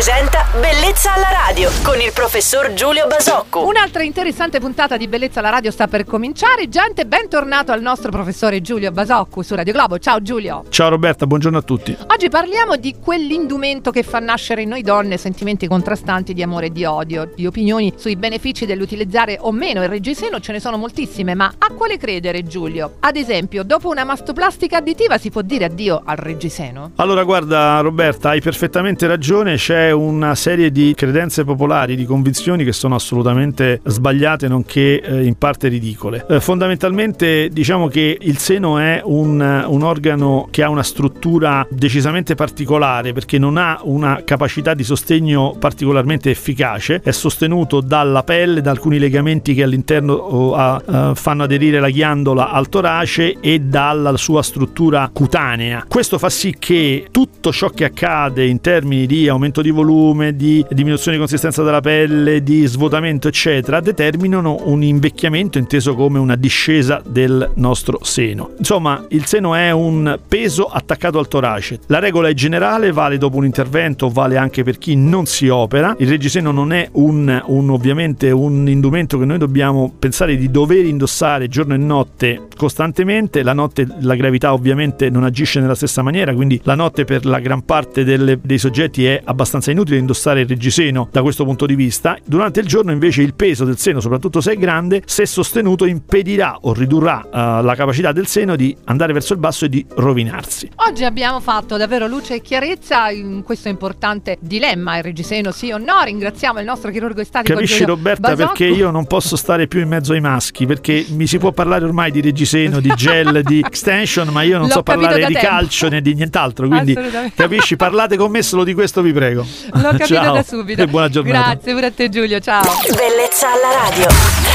presenta Bellezza alla radio con il professor Giulio Basocco. Un'altra interessante puntata di Bellezza alla radio sta per cominciare. Gente, bentornato al nostro professore Giulio Basocco su Radio Globo. Ciao Giulio. Ciao Roberta, buongiorno a tutti. Oggi parliamo di quell'indumento che fa nascere in noi donne sentimenti contrastanti di amore e di odio, di opinioni sui benefici dell'utilizzare o meno il reggiseno, ce ne sono moltissime, ma a quale credere Giulio? Ad esempio, dopo una mastoplastica additiva si può dire addio al reggiseno? Allora guarda Roberta, hai perfettamente ragione, c'è una serie di credenze popolari, di convinzioni che sono assolutamente sbagliate nonché eh, in parte ridicole. Eh, fondamentalmente diciamo che il seno è un, un organo che ha una struttura decisamente particolare perché non ha una capacità di sostegno particolarmente efficace, è sostenuto dalla pelle, da alcuni legamenti che all'interno oh, a, uh, fanno aderire la ghiandola al torace e dalla sua struttura cutanea. Questo fa sì che tutto ciò che accade in termini di aumento di volume, di diminuzione di consistenza della pelle, di svuotamento, eccetera, determinano un invecchiamento inteso come una discesa del nostro seno. Insomma, il seno è un peso attaccato al torace. La regola è generale, vale dopo un intervento, vale anche per chi non si opera. Il reggiseno non è un, un ovviamente un indumento che noi dobbiamo pensare di dover indossare giorno e notte costantemente. La notte la gravità ovviamente non agisce nella stessa maniera, quindi la notte per la gran parte delle, dei soggetti è abbastanza inutile indossare il reggiseno da questo punto di vista. Durante il giorno invece il peso del seno, soprattutto se è grande, se sostenuto impedirà o ridurrà uh, la capacità del seno di andare verso il basso e di rovinarsi. Oggi abbiamo fatto davvero luce e chiarezza in questo importante dilemma, il reggiseno sì o no. Ringraziamo il nostro chirurgo estatico Capisci Giulio Roberta Basocco. perché io non posso stare più in mezzo ai maschi perché mi si può parlare ormai di reggiseno, di gel, di extension, ma io non L'ho so parlare di tempo. calcio né di nient'altro, quindi capisci, parlate con me solo di questo vi prego. L'ho capito Ciao da subito. e buona giornata. Grazie pure a te Giulio, ciao. Bellezza alla radio.